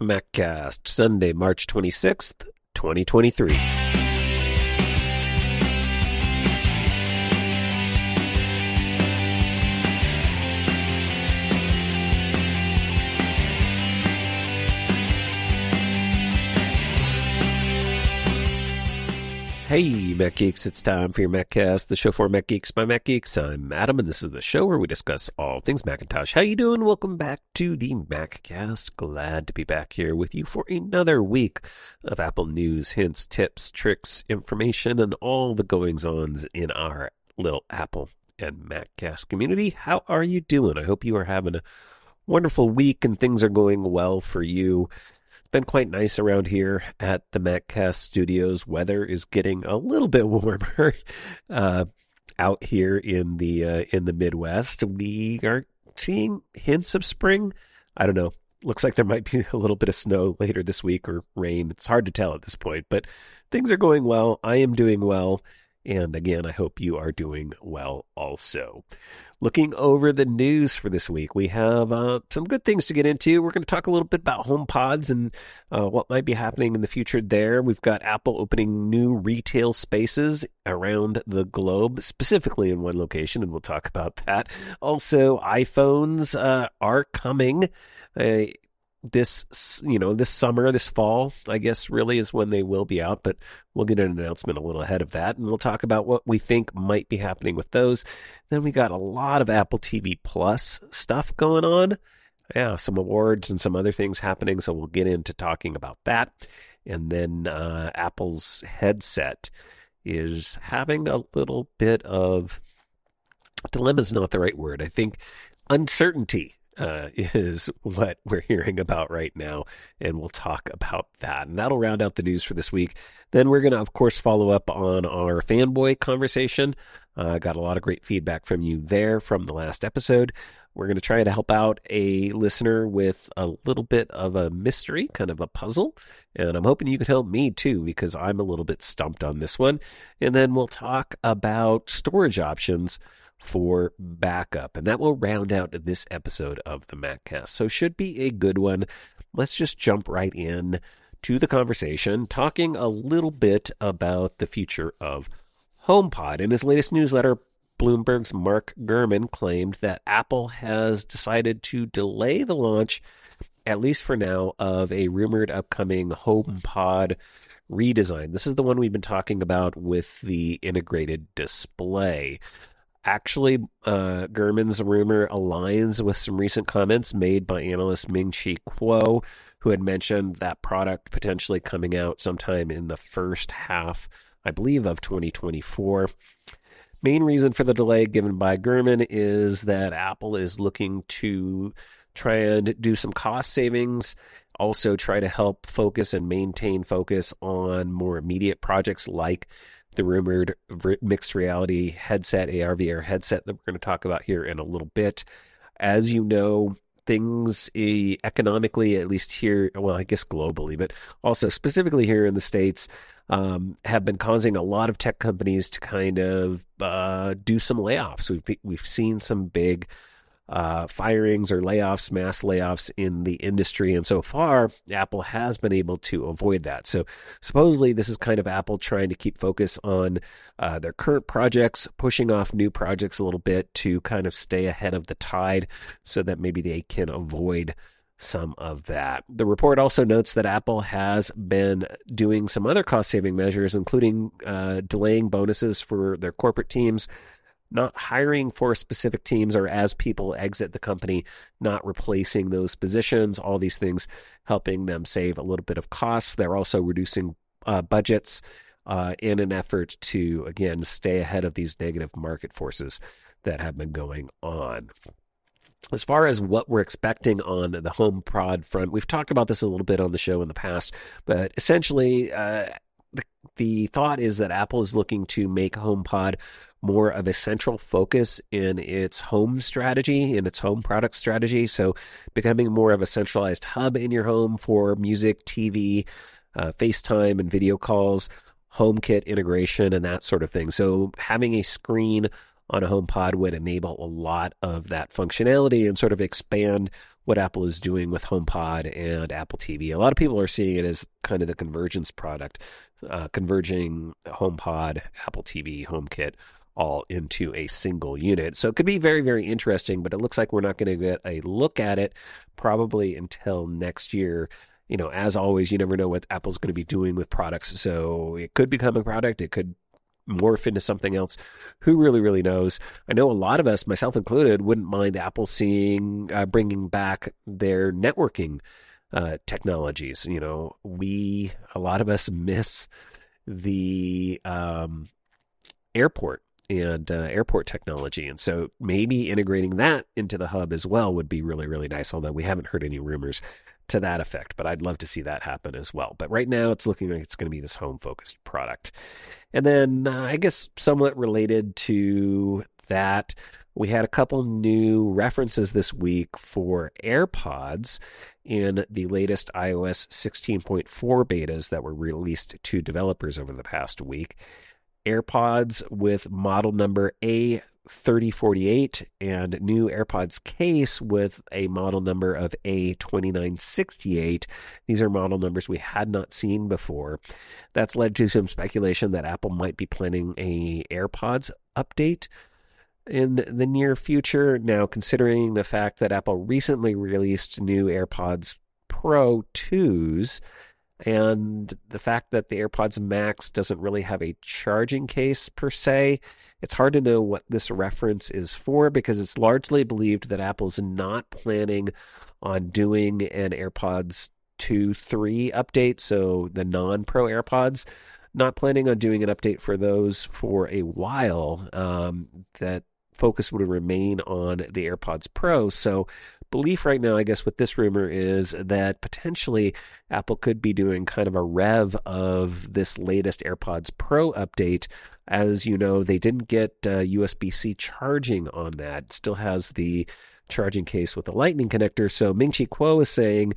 MacCast, Sunday, March 26th, 2023. Hey, Mac Geeks, it's time for your MacCast, the show for Mac Geeks by Mac Geeks. I'm Adam, and this is the show where we discuss all things Macintosh. How you doing? Welcome back to the MacCast. Glad to be back here with you for another week of Apple news, hints, tips, tricks, information, and all the goings-ons in our little Apple and MacCast community. How are you doing? I hope you are having a wonderful week and things are going well for you been quite nice around here at the MacCast studios. Weather is getting a little bit warmer uh, out here in the uh, in the Midwest. We are seeing hints of spring. I don't know. Looks like there might be a little bit of snow later this week or rain. It's hard to tell at this point, but things are going well. I am doing well. And again, I hope you are doing well also looking over the news for this week. We have uh, some good things to get into. We're going to talk a little bit about HomePods and uh, what might be happening in the future there. We've got Apple opening new retail spaces around the globe, specifically in one location, and we'll talk about that. Also, iPhones uh, are coming. This you know this summer this fall i guess really is when they will be out but we'll get an announcement a little ahead of that and we'll talk about what we think might be happening with those. Then we got a lot of apple tv plus stuff going on. Yeah some awards and some other things happening so we'll get into talking about that. And then uh, apple's headset is having a little bit of dilemma is not the right word. I think uncertainty uh, is what we're hearing about right now, and we'll talk about that. And that'll round out the news for this week. Then we're going to, of course, follow up on our fanboy conversation. Uh, got a lot of great feedback from you there from the last episode. We're going to try to help out a listener with a little bit of a mystery, kind of a puzzle. And I'm hoping you can help me too, because I'm a little bit stumped on this one. And then we'll talk about storage options for backup. And that will round out this episode of the MacCast. So should be a good one. Let's just jump right in to the conversation, talking a little bit about the future of HomePod. In his latest newsletter, Bloomberg's Mark Gurman claimed that Apple has decided to delay the launch, at least for now, of a rumored upcoming HomePod redesign. This is the one we've been talking about with the integrated display. Actually, uh, Gurman's rumor aligns with some recent comments made by analyst Ming Chi Kuo, who had mentioned that product potentially coming out sometime in the first half, I believe, of 2024. Main reason for the delay given by Gurman is that Apple is looking to try and do some cost savings, also try to help focus and maintain focus on more immediate projects like the rumored mixed reality headset, AR VR headset that we're going to talk about here in a little bit. As you know, things economically, at least here, well, I guess globally, but also specifically here in the States, um, have been causing a lot of tech companies to kind of uh, do some layoffs. We've we've seen some big uh, firings or layoffs, mass layoffs in the industry. And so far, Apple has been able to avoid that. So supposedly, this is kind of Apple trying to keep focus on uh, their current projects, pushing off new projects a little bit to kind of stay ahead of the tide so that maybe they can avoid some of that. The report also notes that Apple has been doing some other cost saving measures, including uh, delaying bonuses for their corporate teams, not hiring for specific teams or as people exit the company, not replacing those positions, all these things helping them save a little bit of costs. They're also reducing uh, budgets uh, in an effort to, again, stay ahead of these negative market forces that have been going on. As far as what we're expecting on the HomePod front, we've talked about this a little bit on the show in the past, but essentially, uh, the, thought is that Apple is looking to make HomePod more of a central focus in its home strategy, in its home product strategy. So, becoming more of a centralized hub in your home for music, TV, uh, FaceTime, and video calls, HomeKit integration, and that sort of thing. So, having a screen on a HomePod would enable a lot of that functionality and sort of expand what Apple is doing with HomePod and Apple TV. A lot of people are seeing it as kind of the convergence product, uh, converging HomePod, Apple TV, HomeKit all into a single unit. So it could be very, very interesting, but it looks like we're not going to get a look at it probably until next year. You know, as always, you never know what Apple's going to be doing with products. So it could become a product. It could morph into something else. Who really, really knows? I know a lot of us, myself included, wouldn't mind Apple seeing uh, bringing back their networking uh, technologies. You know, we a lot of us miss the um, airport and uh, airport technology. And so maybe integrating that into the hub as well would be really, really nice, although we haven't heard any rumors to that effect. But I'd love to see that happen as well. But right now, it's looking like it's going to be this home focused product. And then uh, I guess somewhat related to that, we had a couple new references this week for AirPods in the latest iOS 16.4 betas that were released to developers over the past week. AirPods with model number A3048 and new AirPods case with a model number of A2968. These are model numbers we had not seen before. That's led to some speculation that Apple might be planning a AirPods update in the near future. Now, considering the fact that Apple recently released new AirPods Pro 2s, and the fact that the AirPods Max doesn't really have a charging case per se, it's hard to know what this reference is for because it's largely believed that Apple's not planning on doing an AirPods 2 3 update, so the non Pro AirPods. Not planning on doing an update for those for a while. Um, that focus would remain on the AirPods Pro. So belief right now, I guess, with this rumor is that potentially Apple could be doing kind of a rev of this latest AirPods Pro update. As you know, they didn't get uh, USB C charging on that. It still has the charging case with the lightning connector. So Ming Chi Kuo is saying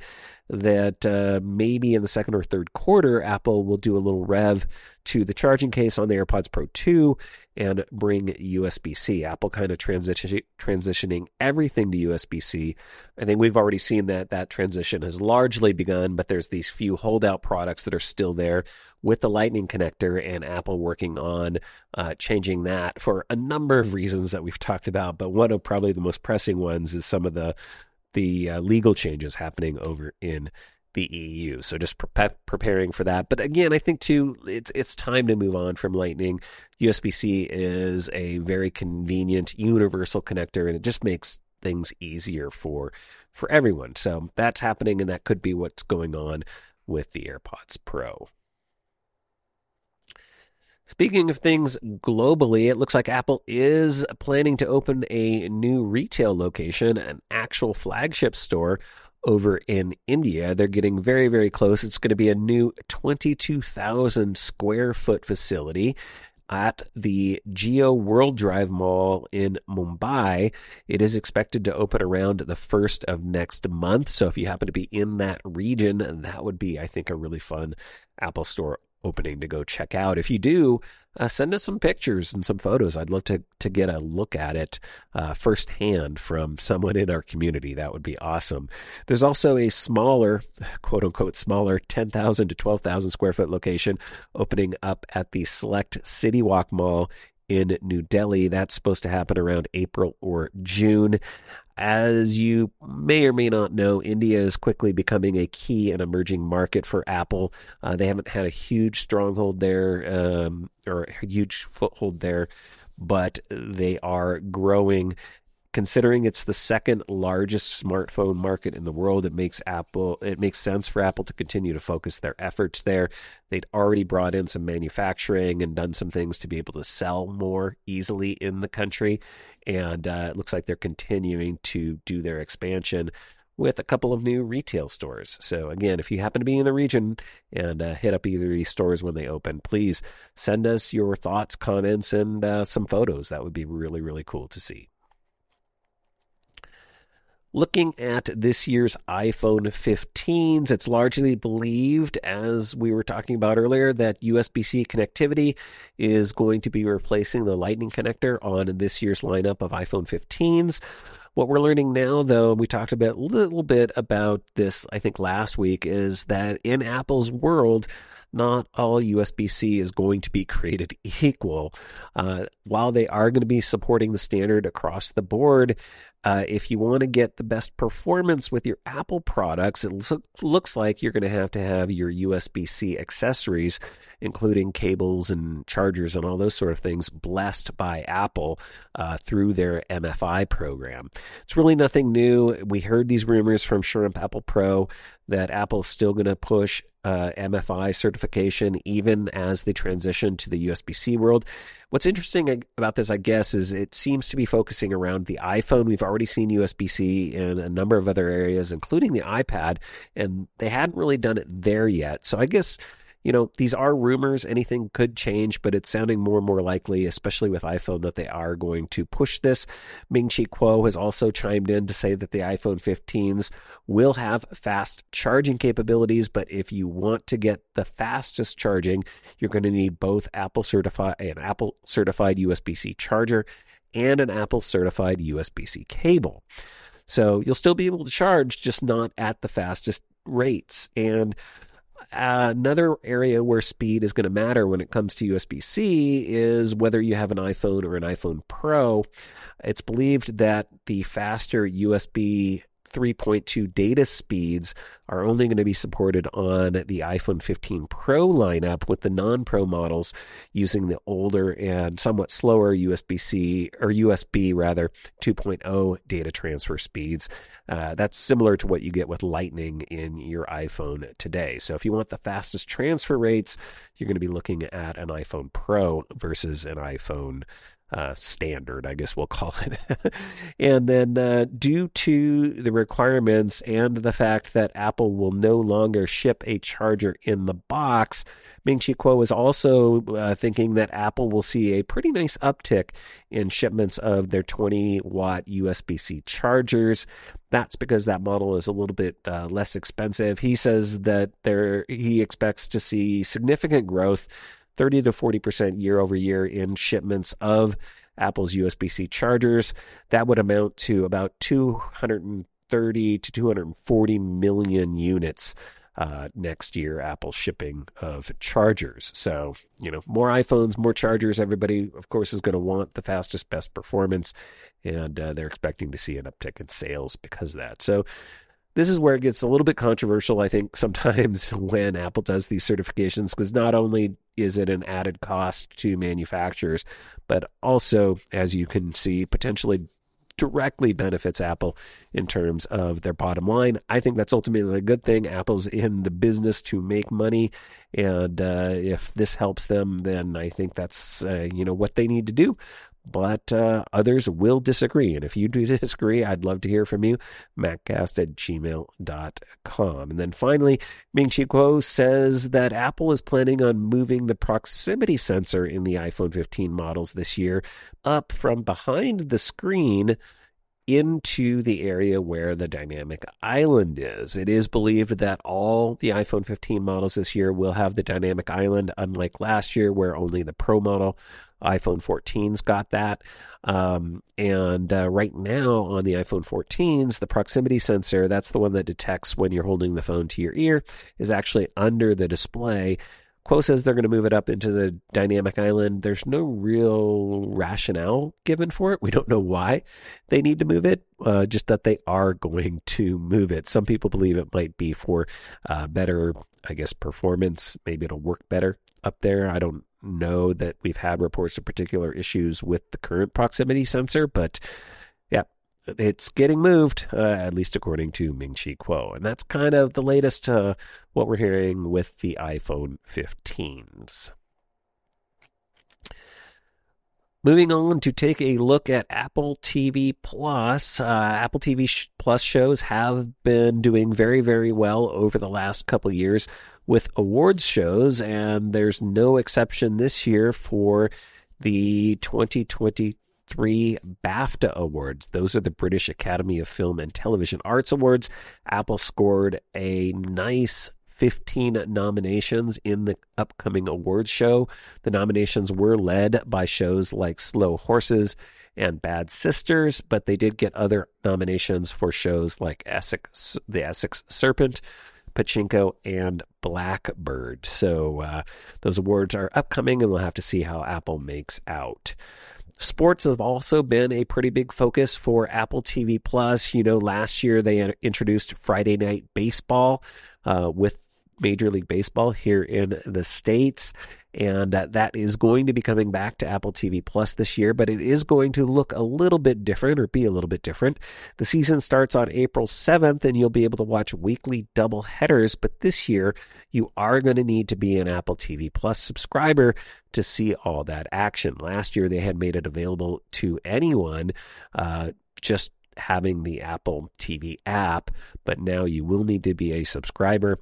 that uh, maybe in the second or third quarter, Apple will do a little rev to the charging case on the AirPods Pro 2 and bring USB C. Apple kind of transition, transitioning everything to USB C. I think we've already seen that that transition has largely begun, but there's these few holdout products that are still there with the Lightning connector, and Apple working on uh, changing that for a number of reasons that we've talked about. But one of probably the most pressing ones is some of the the uh, legal changes happening over in the EU. So just pre- preparing for that. But again, I think too, it's it's time to move on from Lightning. USB C is a very convenient universal connector, and it just makes things easier for for everyone. So that's happening, and that could be what's going on with the AirPods Pro. Speaking of things globally, it looks like Apple is planning to open a new retail location, an actual flagship store over in India. They're getting very, very close. It's going to be a new 22,000 square foot facility at the Jio World Drive Mall in Mumbai. It is expected to open around the first of next month. So if you happen to be in that region, that would be, I think, a really fun Apple Store opening to go check out. If you do, uh, send us some pictures and some photos. I'd love to to get a look at it uh, firsthand from someone in our community. That would be awesome. There's also a smaller, quote unquote, smaller 10,000 to 12,000 square foot location opening up at the Select City Walk Mall in New Delhi. That's supposed to happen around April or June. As you may or may not know, India is quickly becoming a key and emerging market for Apple. Uh, they haven't had a huge stronghold there um, or a huge foothold there, but they are growing considering it's the second largest smartphone market in the world, it makes Apple it makes sense for Apple to continue to focus their efforts there. They'd already brought in some manufacturing and done some things to be able to sell more easily in the country, and uh, it looks like they're continuing to do their expansion with a couple of new retail stores. So again, if you happen to be in the region and uh, hit up either of these stores when they open, please send us your thoughts, comments, and uh, some photos. That would be really really cool to see. Looking at this year's iPhone 15s, it's largely believed, as we were talking about earlier, that USB C connectivity is going to be replacing the Lightning connector on this year's lineup of iPhone 15s. What we're learning now, though, we talked a bit, little bit about this, I think, last week, is that in Apple's world, not all USB C is going to be created equal. Uh, while they are going to be supporting the standard across the board, uh, if you want to get the best performance with your Apple products, it lo- looks like you're going to have to have your USB C accessories, including cables and chargers and all those sort of things, blessed by Apple uh, through their MFI program. It's really nothing new. We heard these rumors from ShrimpApplePro that Apple's still going to push uh, MFI certification even as they transition to the USB C world. What's interesting about this, I guess, is it seems to be focusing around the iPhone. We've already seen USB C in a number of other areas, including the iPad, and they hadn't really done it there yet. So I guess you know, these are rumors. Anything could change, but it's sounding more and more likely, especially with iPhone, that they are going to push this. Ming Chi Kuo has also chimed in to say that the iPhone 15s will have fast charging capabilities, but if you want to get the fastest charging, you're going to need both Apple certified an Apple certified USB-C charger and an Apple certified USB-C cable. So you'll still be able to charge, just not at the fastest rates. And another area where speed is going to matter when it comes to USB C is whether you have an iPhone or an iPhone Pro. It's believed that the faster USB 3.2 data speeds are only going to be supported on the iPhone 15 Pro lineup, with the non Pro models using the older and somewhat slower USB C or USB rather 2.0 data transfer speeds. Uh, that's similar to what you get with Lightning in your iPhone today. So if you want the fastest transfer rates, you're going to be looking at an iPhone Pro versus an iPhone uh, standard, I guess we'll call it. and then, uh, due to the requirements and the fact that Apple will no longer ship a charger in the box, Ming Chi Kuo is also uh, thinking that Apple will see a pretty nice uptick in shipments of their 20 watt USB C chargers. That's because that model is a little bit uh, less expensive. He says that there he expects to see significant growth 30 to 40% year over year in shipments of Apple's USB C chargers. That would amount to about 230 to 240 million units. Uh, next year, Apple shipping of chargers. So, you know, more iPhones, more chargers. Everybody, of course, is going to want the fastest, best performance, and uh, they're expecting to see an uptick in sales because of that. So, this is where it gets a little bit controversial, I think, sometimes when Apple does these certifications, because not only is it an added cost to manufacturers, but also, as you can see, potentially directly benefits Apple in terms of their bottom line. I think that's ultimately a good thing. Apple's in the business to make money, and uh, if this helps them, then I think that's uh, you know what they need to do but uh, others will disagree. And if you do disagree, I'd love to hear from you. Maccast at gmail.com. And then finally, Ming Chi Kuo says that Apple is planning on moving the proximity sensor in the iPhone 15 models this year up from behind the screen into the area where the dynamic island is. It is believed that all the iPhone 15 models this year will have the dynamic island, unlike last year where only the Pro model iPhone 14's got that. Um, and uh, right now on the iPhone 14s, the proximity sensor, that's the one that detects when you're holding the phone to your ear, is actually under the display. Kuo says they're going to move it up into the dynamic island. There's no real rationale given for it. We don't know why they need to move it, uh, just that they are going to move it. Some people believe it might be for uh, better, I guess, performance. Maybe it'll work better up there. I don't know that we've had reports of particular issues with the current proximity sensor, but it's getting moved, uh, at least according to Ming Chi Kuo. And that's kind of the latest uh, what we're hearing with the iPhone 15s. Moving on to take a look at Apple TV Plus. Uh, Apple TV Plus shows have been doing very, very well over the last couple years with awards shows, and there's no exception this year for the 2022 three BAFTA awards. Those are the British Academy of Film and Television Arts Awards. Apple scored a nice 15 nominations in the upcoming awards show. The nominations were led by shows like Slow Horses and Bad Sisters, but they did get other nominations for shows like Essex, The Essex Serpent, Pachinko, and Blackbird. So uh, those awards are upcoming, and we'll have to see how Apple makes out. Sports have also been a pretty big focus for Apple TV Plus. You know, last year they introduced Friday Night Baseball uh, with Major League Baseball here in the States. And uh, that is going to be coming back to Apple TV Plus this year, but it is going to look a little bit different or be a little bit different. The season starts on April 7th, and you'll be able to watch weekly double headers. But this year, you are going to need to be an Apple TV Plus subscriber to see all that action. Last year, they had made it available to anyone. Uh, just having the Apple TV app, but now you will need to be a subscriber.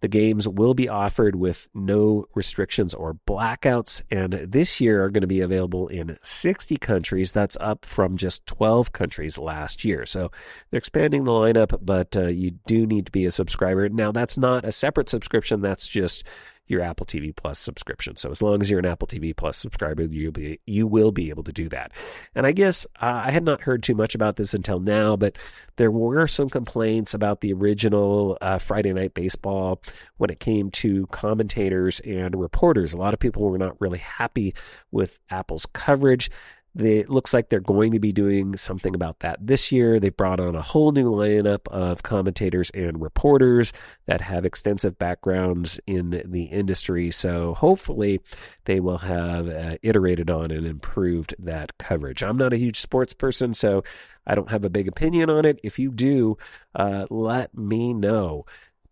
The games will be offered with no restrictions or blackouts, and this year are going to be available in 60 countries. That's up from just 12 countries last year. So they're expanding the lineup, but uh, you do need to be a subscriber. Now, that's not a separate subscription, that's just your Apple TV Plus subscription. So as long as you're an Apple TV Plus subscriber, you'll be you will be able to do that. And I guess uh, I had not heard too much about this until now, but there were some complaints about the original uh, Friday Night Baseball when it came to commentators and reporters. A lot of people were not really happy with Apple's coverage. It looks like they're going to be doing something about that this year. They've brought on a whole new lineup of commentators and reporters that have extensive backgrounds in the industry. So hopefully they will have uh, iterated on and improved that coverage. I'm not a huge sports person, so I don't have a big opinion on it. If you do, uh, let me know.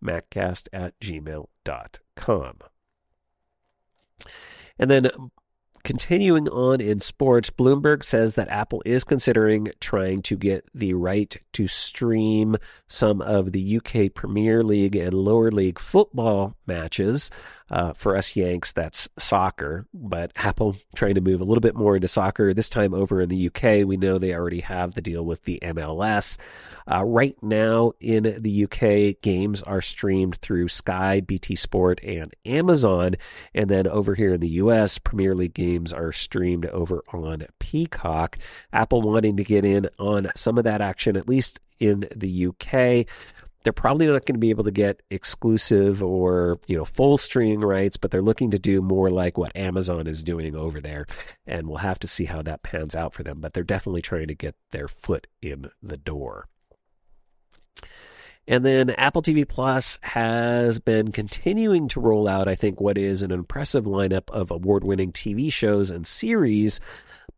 Maccast at gmail.com. And then Continuing on in sports, Bloomberg says that Apple is considering trying to get the right to stream some of the UK Premier League and lower league football matches. Uh, for us Yanks, that's soccer, but Apple trying to move a little bit more into soccer, this time over in the UK. We know they already have the deal with the MLS. Uh, right now in the UK, games are streamed through Sky, BT Sport, and Amazon. And then over here in the US, Premier League games are streamed over on Peacock. Apple wanting to get in on some of that action, at least in the UK they're probably not going to be able to get exclusive or you know full streaming rights but they're looking to do more like what amazon is doing over there and we'll have to see how that pans out for them but they're definitely trying to get their foot in the door. And then Apple TV Plus has been continuing to roll out, I think, what is an impressive lineup of award winning TV shows and series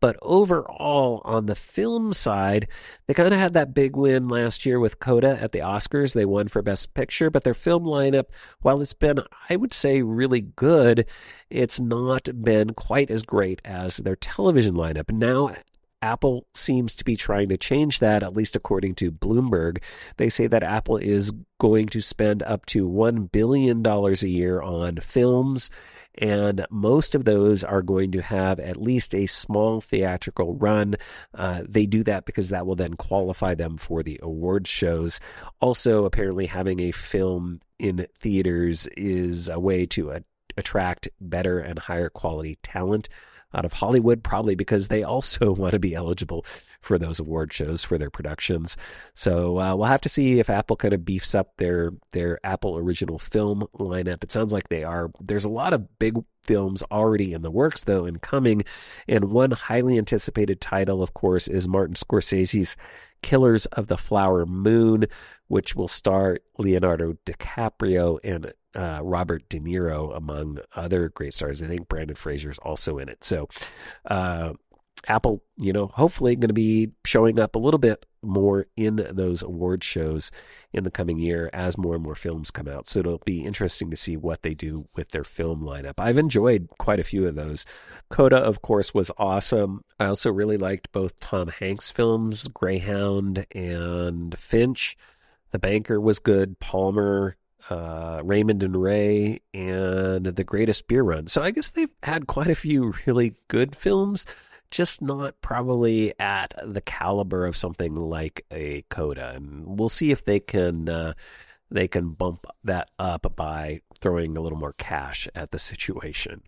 but overall, on the film side, they kind of had that big win last year with Coda at the Oscars. They won for Best Picture, but their film lineup, while it's been, I would say, really good, it's not been quite as great as their television lineup. Now, Apple seems to be trying to change that, at least according to Bloomberg. They say that Apple is going to spend up to $1 billion a year on films and most of those are going to have at least a small theatrical run. Uh, they do that because that will then qualify them for the awards shows. Also, apparently, having a film in theaters is a way to attract better and higher quality talent out of Hollywood, probably because they also want to be eligible for those award shows for their productions. So uh, we'll have to see if Apple kind of beefs up their their Apple original film lineup. It sounds like they are. There's a lot of big films already in the works though and coming, and one highly anticipated title, of course, is Martin Scorsese's Killers of the Flower Moon, which will star Leonardo DiCaprio and uh, Robert De Niro, among other great stars. I think Brendan Fraser is also in it. So, uh, Apple, you know, hopefully going to be showing up a little bit more in those award shows in the coming year as more and more films come out. So it'll be interesting to see what they do with their film lineup. I've enjoyed quite a few of those. Coda, of course, was awesome. I also really liked both Tom Hanks films, Greyhound and Finch. The Banker was good. Palmer, uh, Raymond and Ray, and The Greatest Beer Run. So I guess they've had quite a few really good films just not probably at the caliber of something like a Coda. And we'll see if they can uh, they can bump that up by throwing a little more cash at the situation.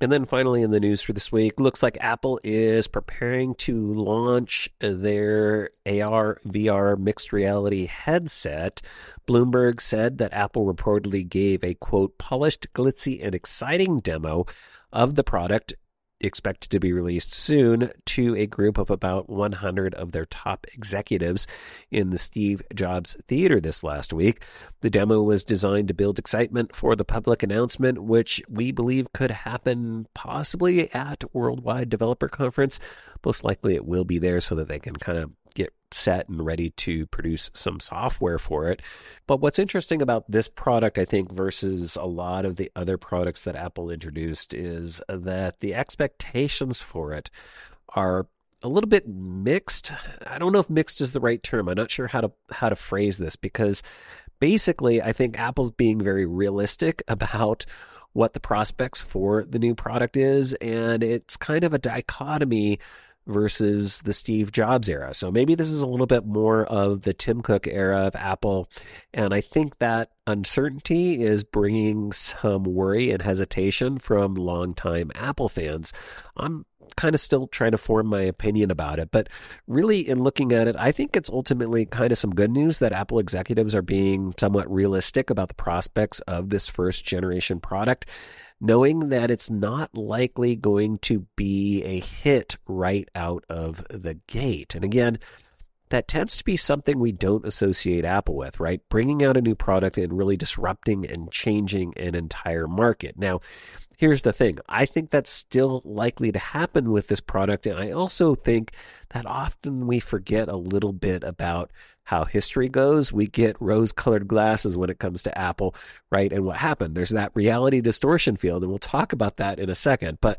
And then finally, in the news for this week, looks like Apple is preparing to launch their AR VR mixed reality headset. Bloomberg said that Apple reportedly gave a quote, polished, glitzy, and exciting demo of the product expected to be released soon to a group of about 100 of their top executives in the Steve Jobs Theater this last week. The demo was designed to build excitement for the public announcement, which we believe could happen possibly at Worldwide Developer Conference. Most likely it will be there so that they can kind of get set and ready to produce some software for it. But what's interesting about this product, I think, versus a lot of the other products that Apple introduced is that the expectations for it are a little bit mixed. I don't know if mixed is the right term. I'm not sure how to how to phrase this because basically I think Apple's being very realistic about what the prospects for the new product is and it's kind of a dichotomy versus the Steve Jobs era. So maybe this is a little bit more of the Tim Cook era of Apple. And I think that uncertainty is bringing some worry and hesitation from longtime Apple fans. I'm kind of still trying to form my opinion about it. But really, in looking at it, I think it's ultimately kind of some good news that Apple executives are being somewhat realistic about the prospects of this first generation product knowing that it's not likely going to be a hit right out of the gate. And again, that tends to be something we don't associate Apple with, right? Bringing out a new product and really disrupting and changing an entire market. Now, here's the thing I think that's still likely to happen with this product. And I also think that often we forget a little bit about how history goes. We get rose colored glasses when it comes to Apple, right? And what happened? There's that reality distortion field, and we'll talk about that in a second. But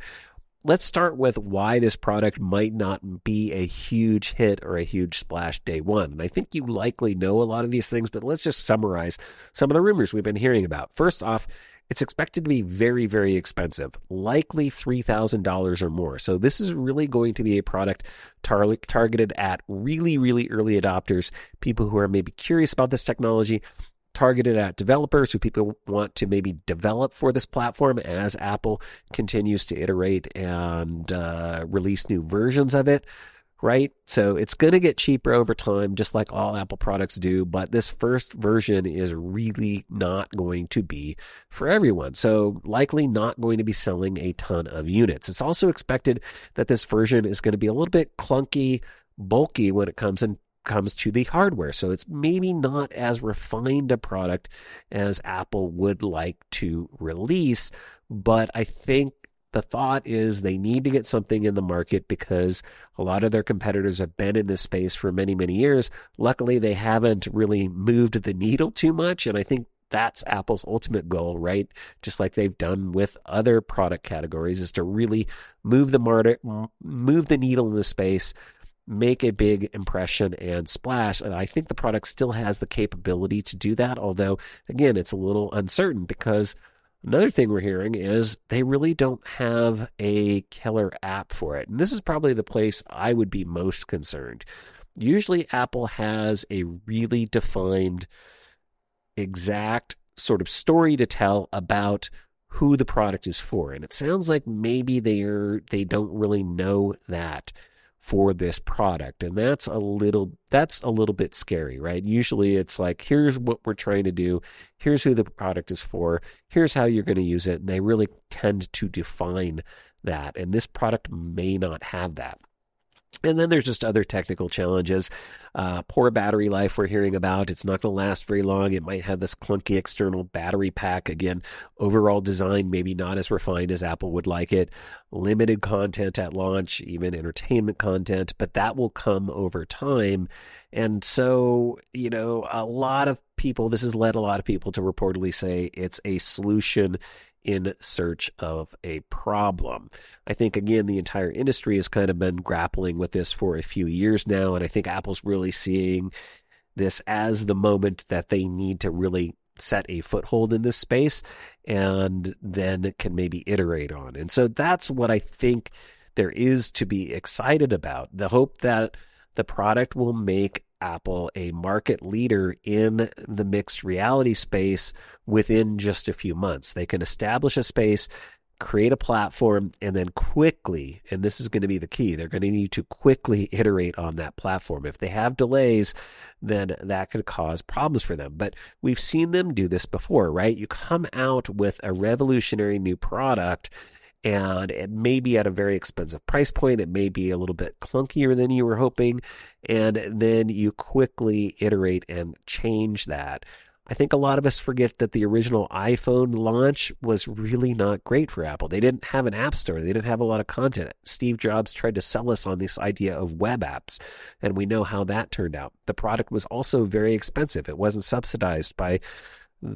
let's start with why this product might not be a huge hit or a huge splash day one. And I think you likely know a lot of these things, but let's just summarize some of the rumors we've been hearing about. First off, it's expected to be very, very expensive, likely $3,000 or more. So this is really going to be a product tar- targeted at really, really early adopters, people who are maybe curious about this technology, targeted at developers who people want to maybe develop for this platform as Apple continues to iterate and uh, release new versions of it right? So it's going to get cheaper over time, just like all Apple products do. But this first version is really not going to be for everyone. So likely not going to be selling a ton of units. It's also expected that this version is going to be a little bit clunky, bulky when it comes in comes to the hardware. So it's maybe not as refined a product as Apple would like to release, but I think the thought is they need to get something in the market because a lot of their competitors have been in this space for many, many years. Luckily, they haven't really moved the needle too much. And I think that's Apple's ultimate goal, right? Just like they've done with other product categories, is to really move the market, move the needle in the space, make a big impression and splash. And I think the product still has the capability to do that. Although, again, it's a little uncertain because Another thing we're hearing is they really don't have a killer app for it. And this is probably the place I would be most concerned. Usually, Apple has a really defined, exact sort of story to tell about who the product is for. And it sounds like maybe they're they don't really know that for this product. And that's a little that's a little bit scary right? Usually it's like here's what we're trying to do. Here's who the product is for. Here's how you're going to use it. And they really tend to define that. And this product may not have that and then there's just other technical challenges. Uh, poor battery life we're hearing about. It's not going to last very long. It might have this clunky external battery pack. Again, overall design maybe not as refined as Apple would like it. Limited content at launch, even entertainment content, but that will come over time. And so, you know, a lot of people, this has led a lot of people to reportedly say it's a solution in search of a problem. I think, again, the entire industry has kind of been grappling with this for a few years now, and I think Apple's really seeing this as the moment that they need to really set a foothold in this space and then can maybe iterate on. And so that's what I think there is to be excited about. The hope that the product will make Apple a market leader in the mixed reality space within just a few months. They can establish a space, create a platform, and then quickly, and this is going to be the key, they're going to need to quickly iterate on that platform. If they have delays, then that could cause problems for them. But we've seen them do this before, right? You come out with a revolutionary new product and it may be at a very expensive price point. It may be a little bit clunkier than you were hoping. And then you quickly iterate and change that. I think a lot of us forget that the original iPhone launch was really not great for Apple. They didn't have an app store. They didn't have a lot of content. Steve Jobs tried to sell us on this idea of web apps, and we know how that turned out. The product was also very expensive. It wasn't subsidized by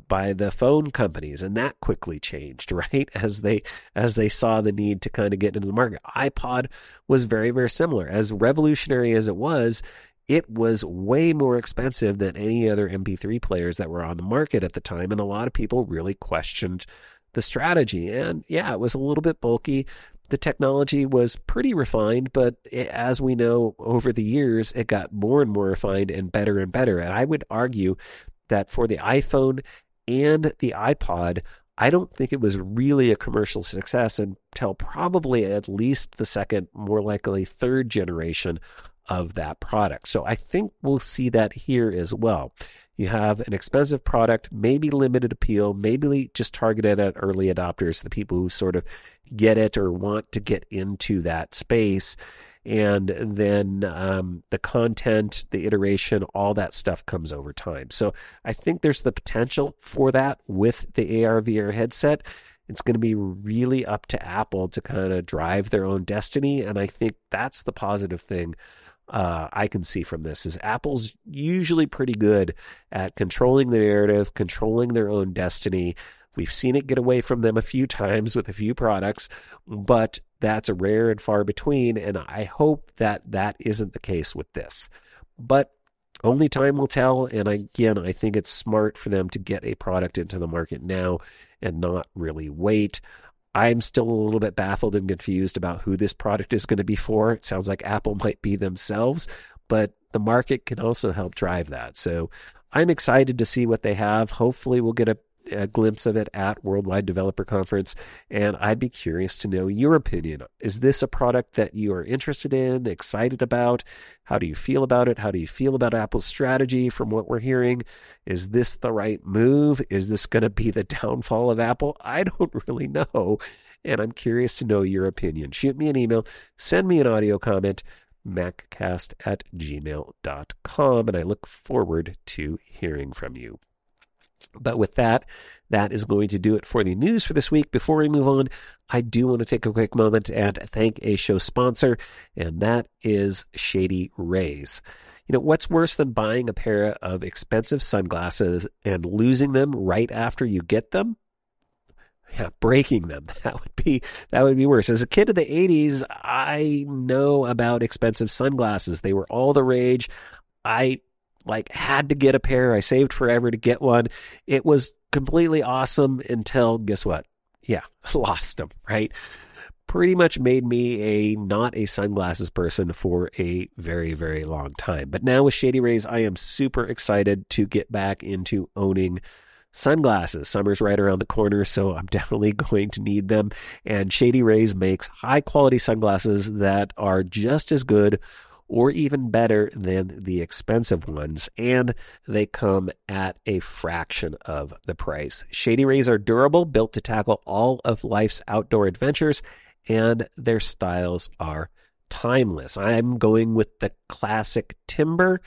by the phone companies and that quickly changed right? As they as they saw the need to kind of get into the market. ipod was very very similar. As revolutionary as it was it was way more expensive than any other mp3 players that were on the market at the time and a lot of people really questioned the strategy. And yeah it was a little bit bulky. The technology was pretty refined, but it, as we know over the years, it got more and more refined and better and better. And I would argue that for the iPhone and the iPod, I don't think it was really a commercial success until probably at least the second, more likely third generation of that product. So I think we'll see that here as well. You have an expensive product, maybe limited appeal, maybe just targeted at early adopters, the people who sort of get it or want to get into that space and then um, the content, the iteration, all that stuff comes over time. So I think there's the potential for that with the AR VR headset. It's going to be really up to Apple to kind of drive their own destiny, and I think that's the positive thing uh, I can see from this is Apple's usually pretty good at controlling the narrative, controlling their own destiny. We've seen it get away from them a few times with a few products, but that's a rare and far between. And I hope that that isn't the case with this. But only time will tell. And again, I think it's smart for them to get a product into the market now and not really wait. I'm still a little bit baffled and confused about who this product is going to be for. It sounds like Apple might be themselves, but the market can also help drive that. So I'm excited to see what they have. Hopefully, we'll get a a glimpse of it at Worldwide Developer Conference, and I'd be curious to know your opinion. Is this a product that you are interested in, excited about? How do you feel about it? How do you feel about Apple's strategy from what we're hearing? Is this the right move? Is this going to be the downfall of Apple? I don't really know, and I'm curious to know your opinion. Shoot me an email, send me an audio comment maccast at gmail.com, and I look forward to hearing from you. But with that, that is going to do it for the news for this week. Before we move on, I do want to take a quick moment and thank a show sponsor, and that is Shady Rays. You know, what's worse than buying a pair of expensive sunglasses and losing them right after you get them? Yeah, breaking them. That would be that would be worse. As a kid of the 80s, I know about expensive sunglasses. They were all the rage. I like had to get a pair. I saved forever to get one. It was completely awesome until guess what? Yeah, lost them, right? Pretty much made me a not a sunglasses person for a very, very long time. But now with Shady Rays, I am super excited to get back into owning sunglasses. Summer's right around the corner, so I'm definitely going to need them. And Shady Rays makes high quality sunglasses that are just as good or even better than the expensive ones, and they come at a fraction of the price. Shady Rays are durable, built to tackle all of life's outdoor adventures, and their styles are timeless. I'm going with the classic timber,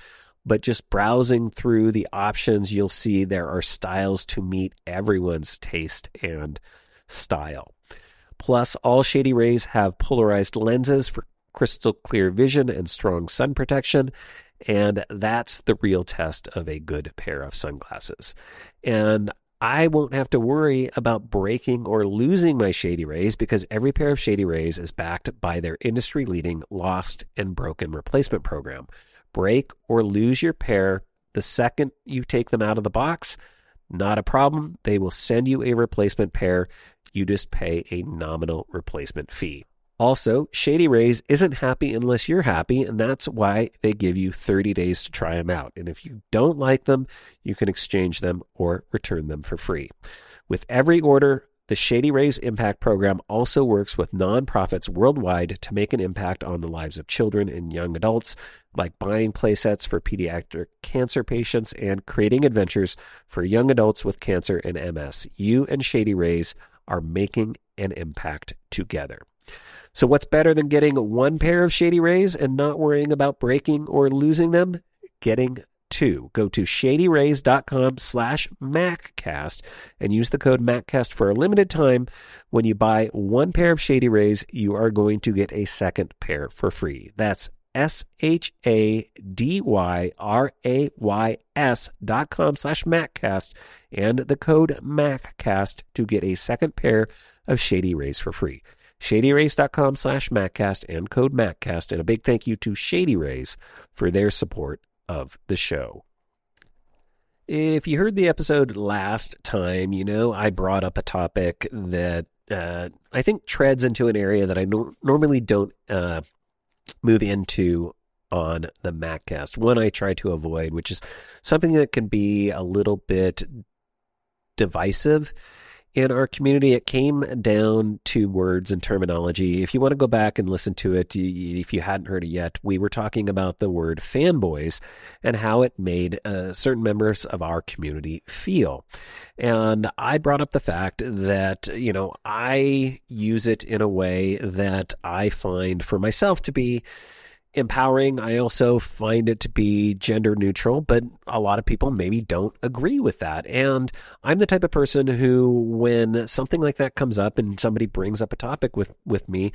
but just browsing through the options, you'll see there are styles to meet everyone's taste and style. Plus, all Shady Rays have polarized lenses for crystal clear vision and strong sun protection. And that's the real test of a good pair of sunglasses. And I won't have to worry about breaking or losing my Shady Rays because every pair of Shady Rays is backed by their industry leading lost and broken replacement program. Break or lose your pair the second you take them out of the box, not a problem. They will send you a replacement pair. You just pay a nominal replacement fee. Also, Shady Rays isn't happy unless you're happy, and that's why they give you 30 days to try them out. And if you don't like them, you can exchange them or return them for free. With every order, the Shady Rays Impact Program also works with nonprofits worldwide to make an impact on the lives of children and young adults, like buying playsets for pediatric cancer patients and creating adventures for young adults with cancer and MS. You and Shady Rays are making an impact together. So, what's better than getting one pair of Shady Rays and not worrying about breaking or losing them? Getting two. Go to shadyrays.com slash MacCast and use the code MacCast for a limited time. When you buy one pair of Shady Rays, you are going to get a second pair for free. That's S H A D Y R A Y S dot com slash MacCast and the code MacCast to get a second pair of Shady Rays for free shadyrays.com slash MacCast and code MacCast. And a big thank you to Shady Rays for their support of the show. If you heard the episode last time, you know I brought up a topic that uh, I think treads into an area that I no- normally don't uh, move into on the MacCast. One I try to avoid, which is something that can be a little bit divisive in our community, it came down to words and terminology. If you want to go back and listen to it, if you hadn't heard it yet, we were talking about the word fanboys and how it made uh, certain members of our community feel. And I brought up the fact that, you know, I use it in a way that I find for myself to be empowering. I also find it to be gender neutral, but a lot of people maybe don't agree with that. And I'm the type of person who, when something like that comes up and somebody brings up a topic with, with me,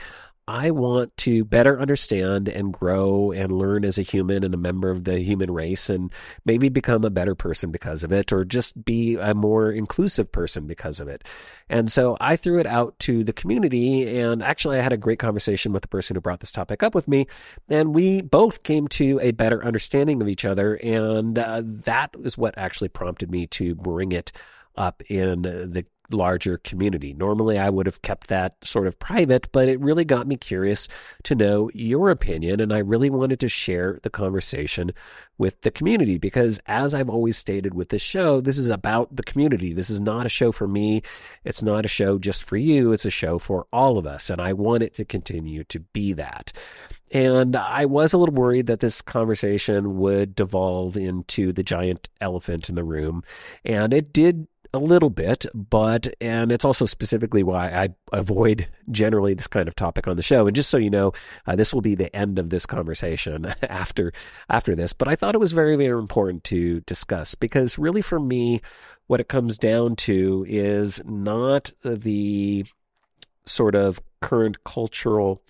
I want to better understand and grow and learn as a human and a member of the human race and maybe become a better person because of it or just be a more inclusive person because of it. And so I threw it out to the community and actually I had a great conversation with the person who brought this topic up with me and we both came to a better understanding of each other and uh, that is what actually prompted me to bring it up in the larger community. Normally, I would have kept that sort of private, but it really got me curious to know your opinion. And I really wanted to share the conversation with the community because, as I've always stated with this show, this is about the community. This is not a show for me. It's not a show just for you. It's a show for all of us. And I want it to continue to be that. And I was a little worried that this conversation would devolve into the giant elephant in the room. And it did a little bit, but, and it's also specifically why I avoid generally this kind of topic on the show. And just so you know, uh, this will be the end of this conversation after, after this. But I thought it was very, very important to discuss because really for me, what it comes down to is not the sort of current cultural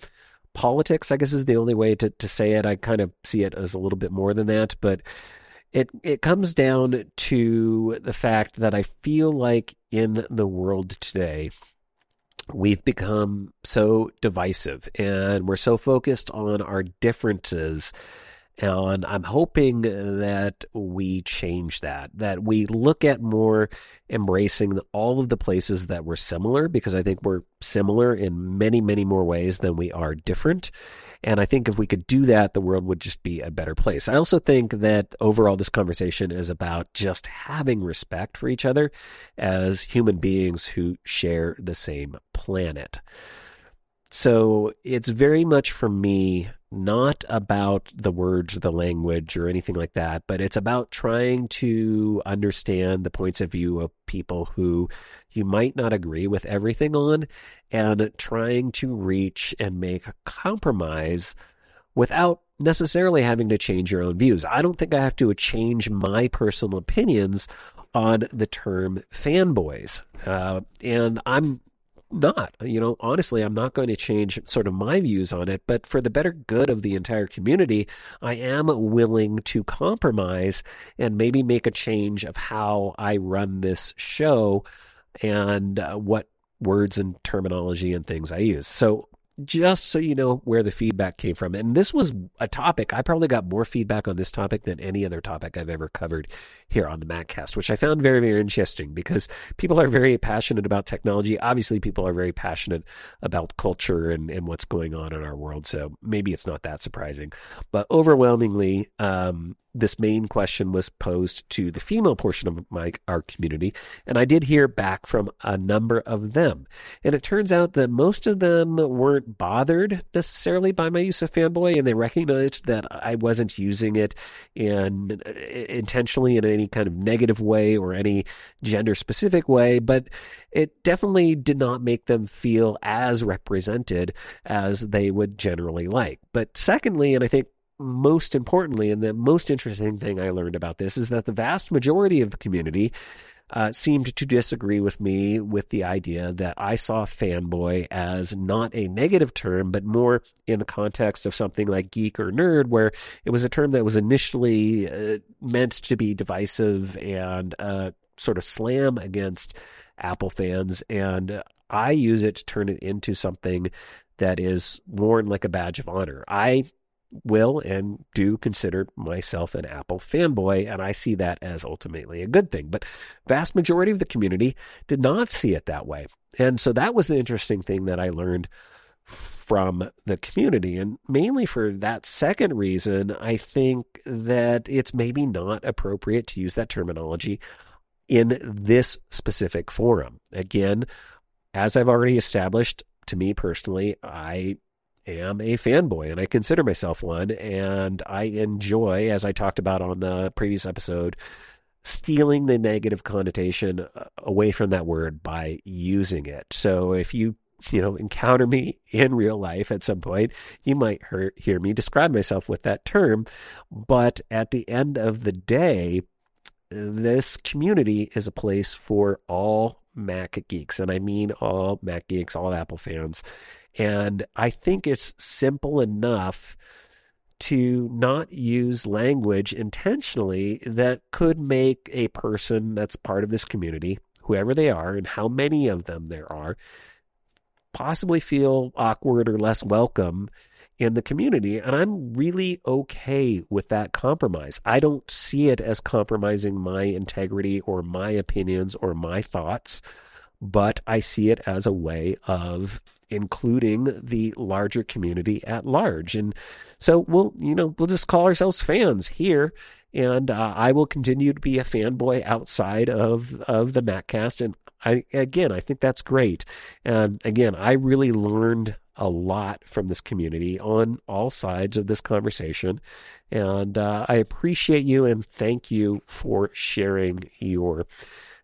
politics, I guess is the only way to, to say it. I kind of see it as a little bit more than that, but it it comes down to the fact that I feel like in the world today we've become so divisive and we're so focused on our differences and I'm hoping that we change that, that we look at more embracing all of the places that we're similar, because I think we're similar in many, many more ways than we are different. And I think if we could do that, the world would just be a better place. I also think that overall, this conversation is about just having respect for each other as human beings who share the same planet. So it's very much for me not about the words, the language, or anything like that, but it's about trying to understand the points of view of people who you might not agree with everything on and trying to reach and make a compromise without necessarily having to change your own views. I don't think I have to change my personal opinions on the term fanboys. Uh, and I'm not. You know, honestly, I'm not going to change sort of my views on it, but for the better good of the entire community, I am willing to compromise and maybe make a change of how I run this show and uh, what words and terminology and things I use. So just so you know where the feedback came from. And this was a topic, I probably got more feedback on this topic than any other topic I've ever covered here on the Maccast, which I found very, very interesting because people are very passionate about technology. Obviously, people are very passionate about culture and, and what's going on in our world. So maybe it's not that surprising. But overwhelmingly, um, this main question was posed to the female portion of my our community, and I did hear back from a number of them. And it turns out that most of them weren't bothered necessarily by my use of fanboy, and they recognized that I wasn't using it in uh, intentionally in any kind of negative way or any gender specific way, but it definitely did not make them feel as represented as they would generally like. But secondly, and I think most importantly, and the most interesting thing I learned about this is that the vast majority of the community uh, seemed to disagree with me with the idea that I saw fanboy as not a negative term, but more in the context of something like geek or nerd, where it was a term that was initially uh, meant to be divisive and uh, sort of slam against Apple fans. And I use it to turn it into something that is worn like a badge of honor. I will and do consider myself an Apple fanboy, and I see that as ultimately a good thing. But vast majority of the community did not see it that way. And so that was the interesting thing that I learned from the community. And mainly for that second reason, I think that it's maybe not appropriate to use that terminology in this specific forum. Again, as I've already established, to me personally, I am a fanboy and I consider myself one. And I enjoy, as I talked about on the previous episode, stealing the negative connotation uh, away from that word by using it. So if you you know encounter me in real life at some point you might hear, hear me describe myself with that term but at the end of the day this community is a place for all mac geeks and i mean all mac geeks all apple fans and I think it's simple enough to not use language intentionally that could make a person that's part of this community, whoever they are, and how many of them there are, possibly feel awkward or less welcome in the community. And I'm really okay with that compromise. I don't see it as compromising my integrity or my opinions or my thoughts, but I see it as a way of including the larger community at large. And so we'll, you know, we'll just call ourselves fans here. And uh, I will continue to be a fanboy outside of of the Maccast. And I again, I think that's great. And again, I really learned a lot from this community on all sides of this conversation. And uh, I appreciate you and thank you for sharing your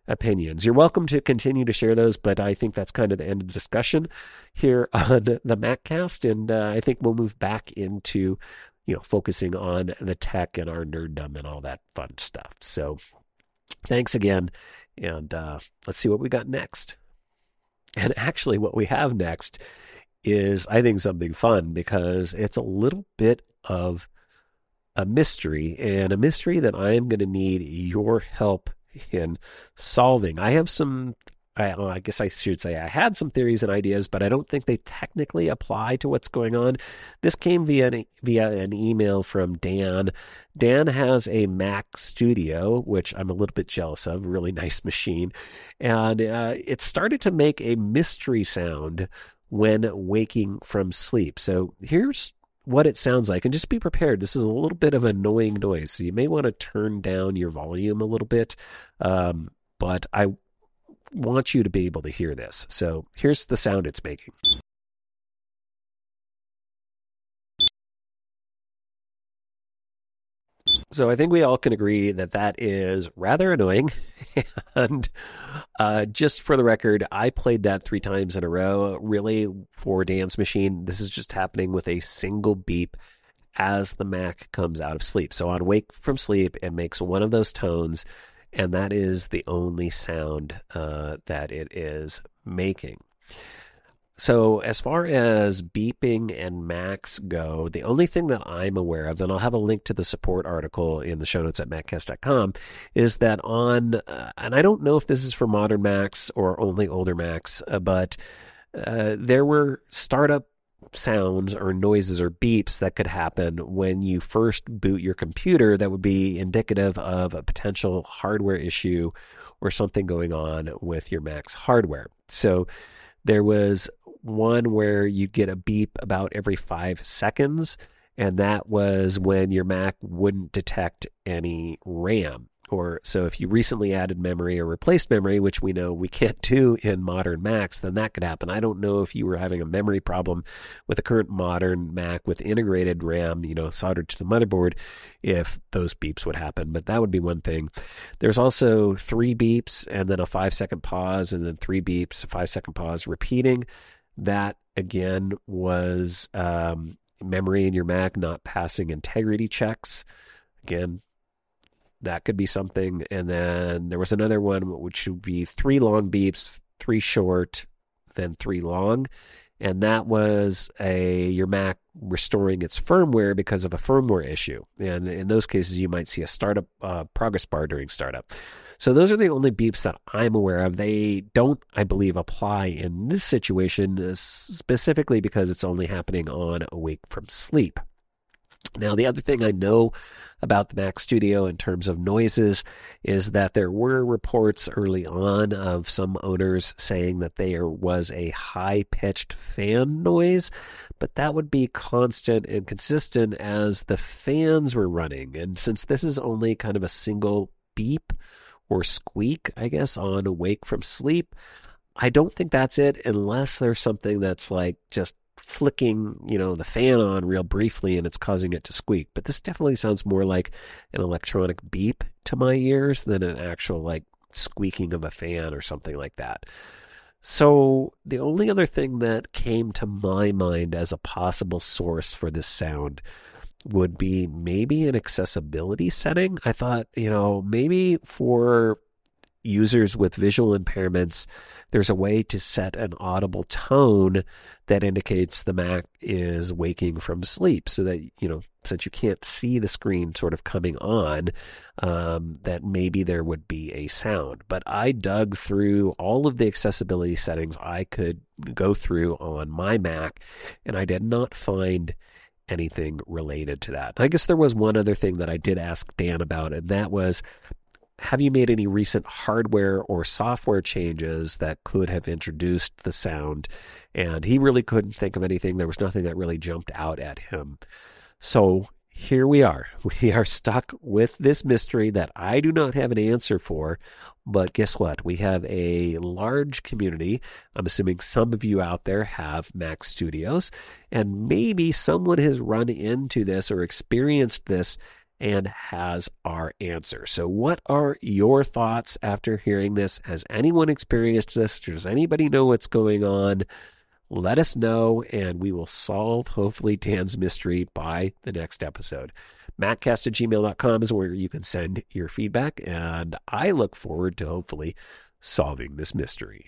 opinions. You're welcome to continue to share those, but I think that's kind of the end of the discussion here on the Maccast, and uh, I think we'll move back into you know focusing on the tech and our nerddom and all that fun stuff. So thanks again, and uh, let's see what we got next. And actually, what we have next is, I think, something fun because it's a little bit of a mystery and a mystery that I am going to need your help in solving. I have some I, well, I, guess I should say I had some theories and ideas, but I don't think they technically apply to what's going on. This came via an, via an email from Dan. Dan has a Mac Studio, which I'm a little bit jealous of, really nice machine, and uh, it started to make a mystery sound when waking from sleep. So here's what it sounds like. And just be prepared. This is a little bit of annoying noise. So you may want to turn down your volume a little bit. Um, but I want you to be able to hear this. So here's the sound it's making. So I think we all can agree that that is rather annoying. and uh, just for the record, I played that three times in a row. Really, for Dan's machine, this is just happening with a single beep as the Mac comes out of sleep. So on wake from sleep, it makes one of those tones, and that is the only sound uh, that it is making. So, as far as beeping and Macs go, the only thing that I'm aware of, and I'll have a link to the support article in the show notes at maccast.com, is that on, uh, and I don't know if this is for modern Macs or only older Macs, uh, but uh, there were startup sounds or noises or beeps that could happen when you first boot your computer that would be indicative of a potential hardware issue or something going on with your Mac's hardware. So there was one where you'd get a beep about every five seconds, and that was when your Mac wouldn't detect any RAM or so if you recently added memory or replaced memory, which we know we can't do in modern Macs, then that could happen. I don't know if you were having a memory problem with a current modern Mac with integrated RAM, you know, soldered to the motherboard, if those beeps would happen, but that would be one thing. There's also three beeps and then a five second pause and then three beeps, five second pause repeating. That again was um, memory in your Mac not passing integrity checks. Again, that could be something. And then there was another one which would be three long beeps, three short, then three long. And that was a your Mac restoring its firmware because of a firmware issue. And in those cases, you might see a startup uh, progress bar during startup. So those are the only beeps that I'm aware of. They don't, I believe, apply in this situation uh, specifically because it's only happening on awake from sleep. Now, the other thing I know about the Mac Studio in terms of noises is that there were reports early on of some owners saying that there was a high pitched fan noise, but that would be constant and consistent as the fans were running. And since this is only kind of a single beep or squeak, I guess, on awake from sleep, I don't think that's it unless there's something that's like just flicking, you know, the fan on real briefly and it's causing it to squeak. But this definitely sounds more like an electronic beep to my ears than an actual like squeaking of a fan or something like that. So the only other thing that came to my mind as a possible source for this sound would be maybe an accessibility setting. I thought, you know, maybe for users with visual impairments, there's a way to set an audible tone that indicates the Mac is waking from sleep so that, you know, since you can't see the screen sort of coming on, um, that maybe there would be a sound. But I dug through all of the accessibility settings I could go through on my Mac, and I did not find anything related to that. I guess there was one other thing that I did ask Dan about, and that was have you made any recent hardware or software changes that could have introduced the sound? And he really couldn't think of anything. There was nothing that really jumped out at him. So here we are. We are stuck with this mystery that I do not have an answer for. But guess what? We have a large community. I'm assuming some of you out there have Mac Studios, and maybe someone has run into this or experienced this and has our answer. So, what are your thoughts after hearing this? Has anyone experienced this? Does anybody know what's going on? Let us know, and we will solve, hopefully, Dan's mystery by the next episode. Maccast at gmail.com is where you can send your feedback, and I look forward to hopefully solving this mystery.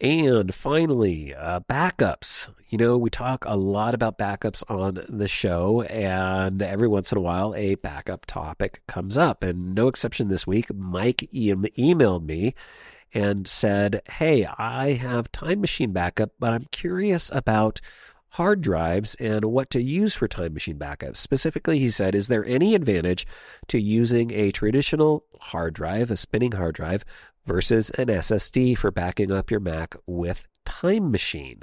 And finally, uh, backups. You know, we talk a lot about backups on the show, and every once in a while, a backup topic comes up. And no exception this week, Mike e- emailed me and said, Hey, I have Time Machine backup, but I'm curious about hard drives and what to use for Time Machine backups. Specifically, he said, Is there any advantage to using a traditional hard drive, a spinning hard drive, versus an SSD for backing up your Mac with Time Machine.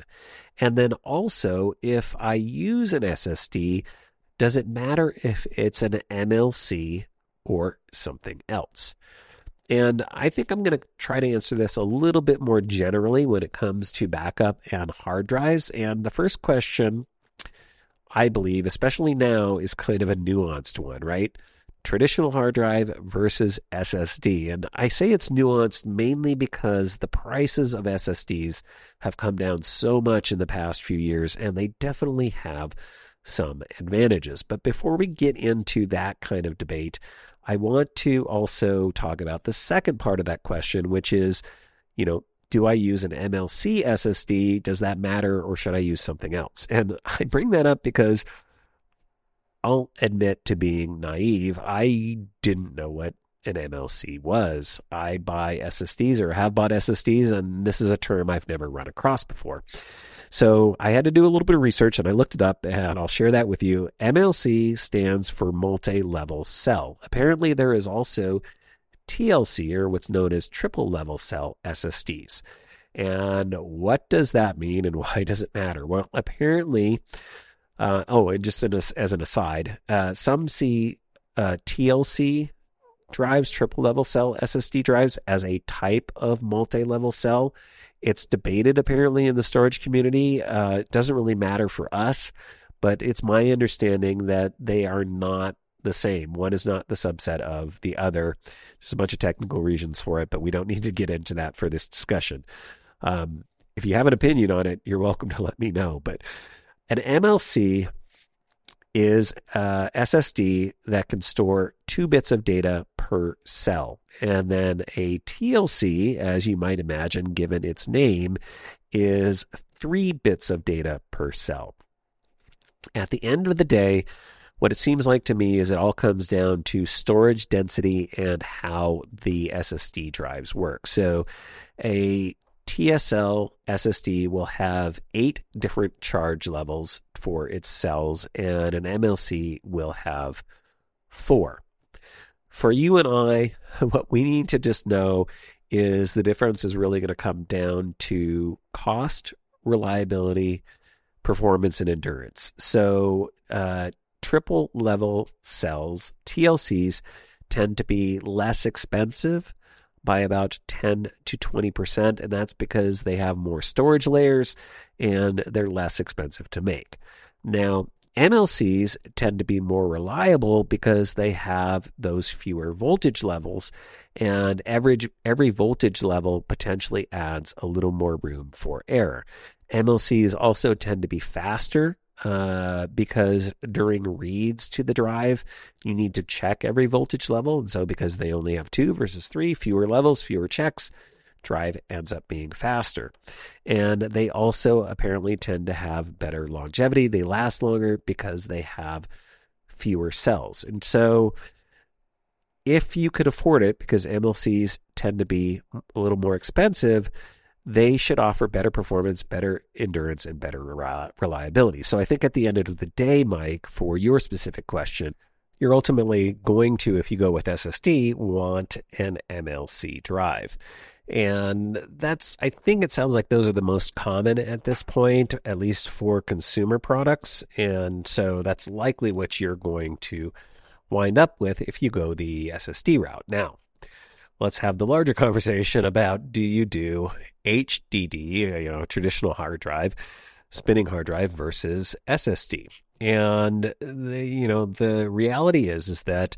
And then also, if I use an SSD, does it matter if it's an MLC or something else? And I think I'm going to try to answer this a little bit more generally when it comes to backup and hard drives. And the first question, I believe, especially now, is kind of a nuanced one, right? traditional hard drive versus SSD. And I say it's nuanced mainly because the prices of SSDs have come down so much in the past few years, and they definitely have some advantages. But before we get into that kind of debate, I want to also talk about the second part of that question, which is, you know, do I use an MLC SSD? Does that matter, or should I use something else? And I bring that up because I'll admit to being naive. I didn't know what an MLC was. I buy SSDs or have bought SSDs, and this is a term I've never run across before. So I had to do a little bit of research and I looked it up and I'll share that with you. MLC stands for multi level cell. Apparently, there is also TLC or what's known as triple level cell SSDs. And what does that mean and why does it matter? Well, apparently, uh, oh, and just a, as an aside, uh, some see uh, TLC drives, triple level cell SSD drives, as a type of multi level cell. It's debated apparently in the storage community. Uh, it doesn't really matter for us, but it's my understanding that they are not the same. One is not the subset of the other. There's a bunch of technical reasons for it, but we don't need to get into that for this discussion. Um, if you have an opinion on it, you're welcome to let me know. But an MLC is a SSD that can store two bits of data per cell. And then a TLC, as you might imagine, given its name, is three bits of data per cell. At the end of the day, what it seems like to me is it all comes down to storage density and how the SSD drives work. So a TSL SSD will have eight different charge levels for its cells, and an MLC will have four. For you and I, what we need to just know is the difference is really going to come down to cost, reliability, performance, and endurance. So, uh, triple level cells, TLCs, tend to be less expensive by about 10 to 20%, and that's because they have more storage layers and they're less expensive to make. Now, MLCs tend to be more reliable because they have those fewer voltage levels, and every, every voltage level potentially adds a little more room for error. MLCs also tend to be faster uh, because during reads to the drive, you need to check every voltage level. And so, because they only have two versus three, fewer levels, fewer checks, drive ends up being faster. And they also apparently tend to have better longevity. They last longer because they have fewer cells. And so, if you could afford it, because MLCs tend to be a little more expensive, they should offer better performance, better endurance, and better reliability. So I think at the end of the day, Mike, for your specific question, you're ultimately going to, if you go with SSD, want an MLC drive. And that's, I think it sounds like those are the most common at this point, at least for consumer products. And so that's likely what you're going to wind up with if you go the SSD route. Now, let's have the larger conversation about do you do HDD, you know, traditional hard drive, spinning hard drive versus SSD. And the, you know, the reality is is that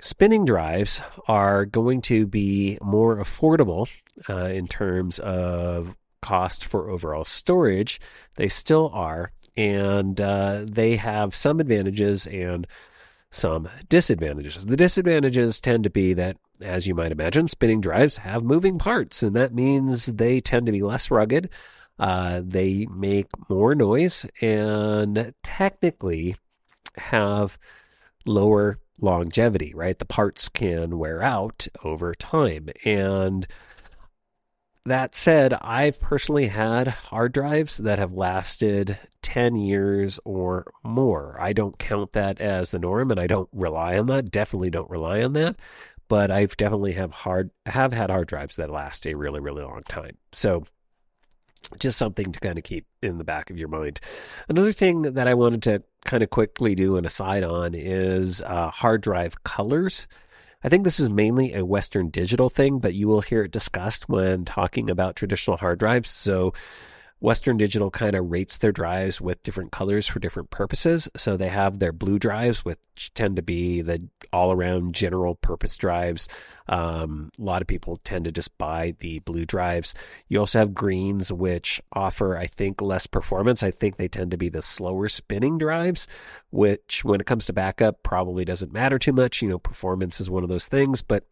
spinning drives are going to be more affordable uh, in terms of cost for overall storage. They still are, and uh, they have some advantages and some disadvantages. The disadvantages tend to be that, as you might imagine, spinning drives have moving parts, and that means they tend to be less rugged. Uh, they make more noise and technically have lower longevity, right? The parts can wear out over time. And that said, I've personally had hard drives that have lasted 10 years or more. I don't count that as the norm and I don't rely on that. Definitely don't rely on that. But I've definitely have hard have had hard drives that last a really, really long time. So just something to kind of keep in the back of your mind. Another thing that I wanted to kind of quickly do an aside on is uh, hard drive colors. I think this is mainly a Western Digital thing, but you will hear it discussed when talking about traditional hard drives. So Western Digital kind of rates their drives with different colors for different purposes. So they have their blue drives, which tend to be the all around general purpose drives. Um, a lot of people tend to just buy the blue drives. You also have greens, which offer, I think, less performance. I think they tend to be the slower spinning drives, which when it comes to backup probably doesn't matter too much. You know, performance is one of those things, but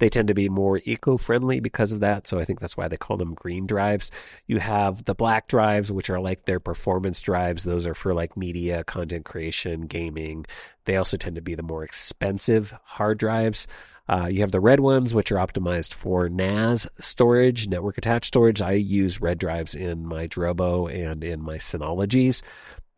they tend to be more eco friendly because of that. So I think that's why they call them green drives. You have the black drives, which are like their performance drives. Those are for like media, content creation, gaming. They also tend to be the more expensive hard drives. Uh, you have the red ones, which are optimized for NAS storage, network attached storage. I use red drives in my Drobo and in my Synologies.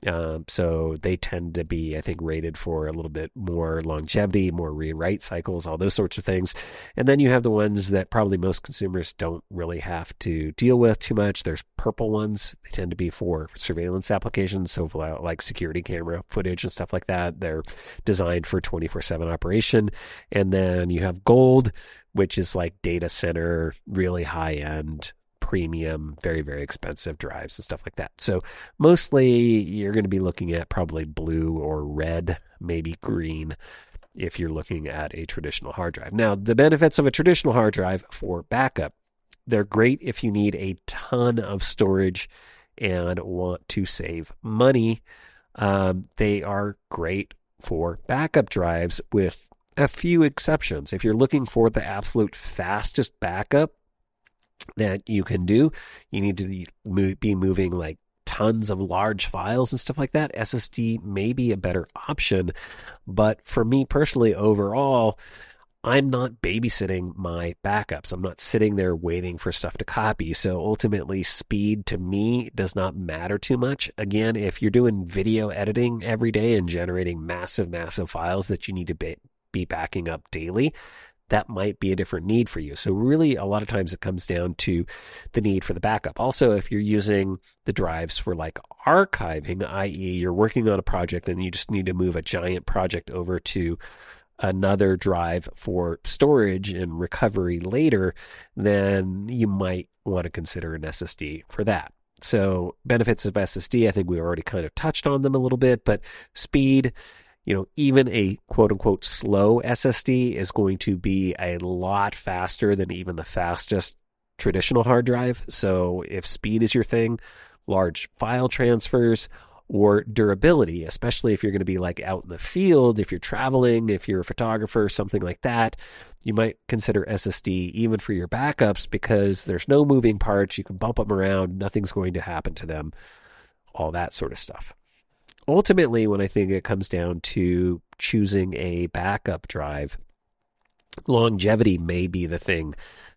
Um, so they tend to be, I think, rated for a little bit more longevity, more rewrite cycles, all those sorts of things. And then you have the ones that probably most consumers don't really have to deal with too much. There's purple ones. They tend to be for surveillance applications. So like security camera footage and stuff like that. They're designed for 24 seven operation. And then you have gold, which is like data center, really high end premium, very, very expensive drives and stuff like that. So mostly you're going to be looking at probably blue or red, maybe green if you're looking at a traditional hard drive. Now, the benefits of a traditional hard drive for backup, they're great if you need a ton of storage and want to save money. Um, they are great for backup drives with a few exceptions. If you're looking for the absolute fastest backup, that you can do. You need to be moving like tons of large files and stuff like that. SSD may be a better option, but for me personally, overall, I'm not babysitting my backups. I'm not sitting there waiting for stuff to copy. So ultimately, speed to me does not matter too much. Again, if you're doing video editing every day and generating massive, massive files that you need to be, be backing up daily, that might be a different need for you. So really a lot of times it comes down to the need for the backup. Also, if you're using the drives for like archiving, i.e. you're working on a project and you just need to move a giant project over to another drive for storage and recovery later, then you might want to consider an SSD for that. So benefits of SSD, I think we already kind of touched on them a little bit, but speed, you know, even a quote unquote slow SSD is going to be a lot faster than even the fastest traditional hard drive. So if speed is your thing, large file transfers, or durability, especially if you're going to be like out in the field, if you're traveling, if you're a photographer, something like that, you might consider SSD even for your backups because there's no moving parts. You can bump them around, nothing's going to happen to them, all that sort of stuff ultimately, when I think it comes down to choosing a backup drive, longevity may be the thing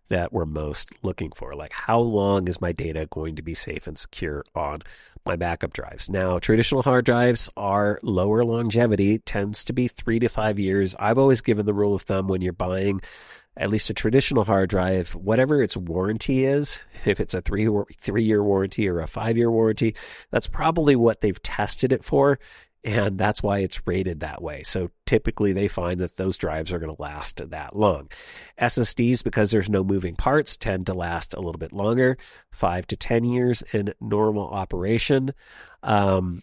that we're most looking for. Like, how long is my data going to be safe and secure on my backup drives? Now, traditional hard drives are lower longevity, tends to be three to five years. I've always given the rule of thumb when you're buying at least a traditional hard drive, whatever its warranty is, if it's a three three year warranty or a five year warranty, that's probably what they've tested it for, and that's why it's rated that way. So typically, they find that those drives are going to last that long. SSDs, because there's no moving parts, tend to last a little bit longer, five to ten years in normal operation. Um,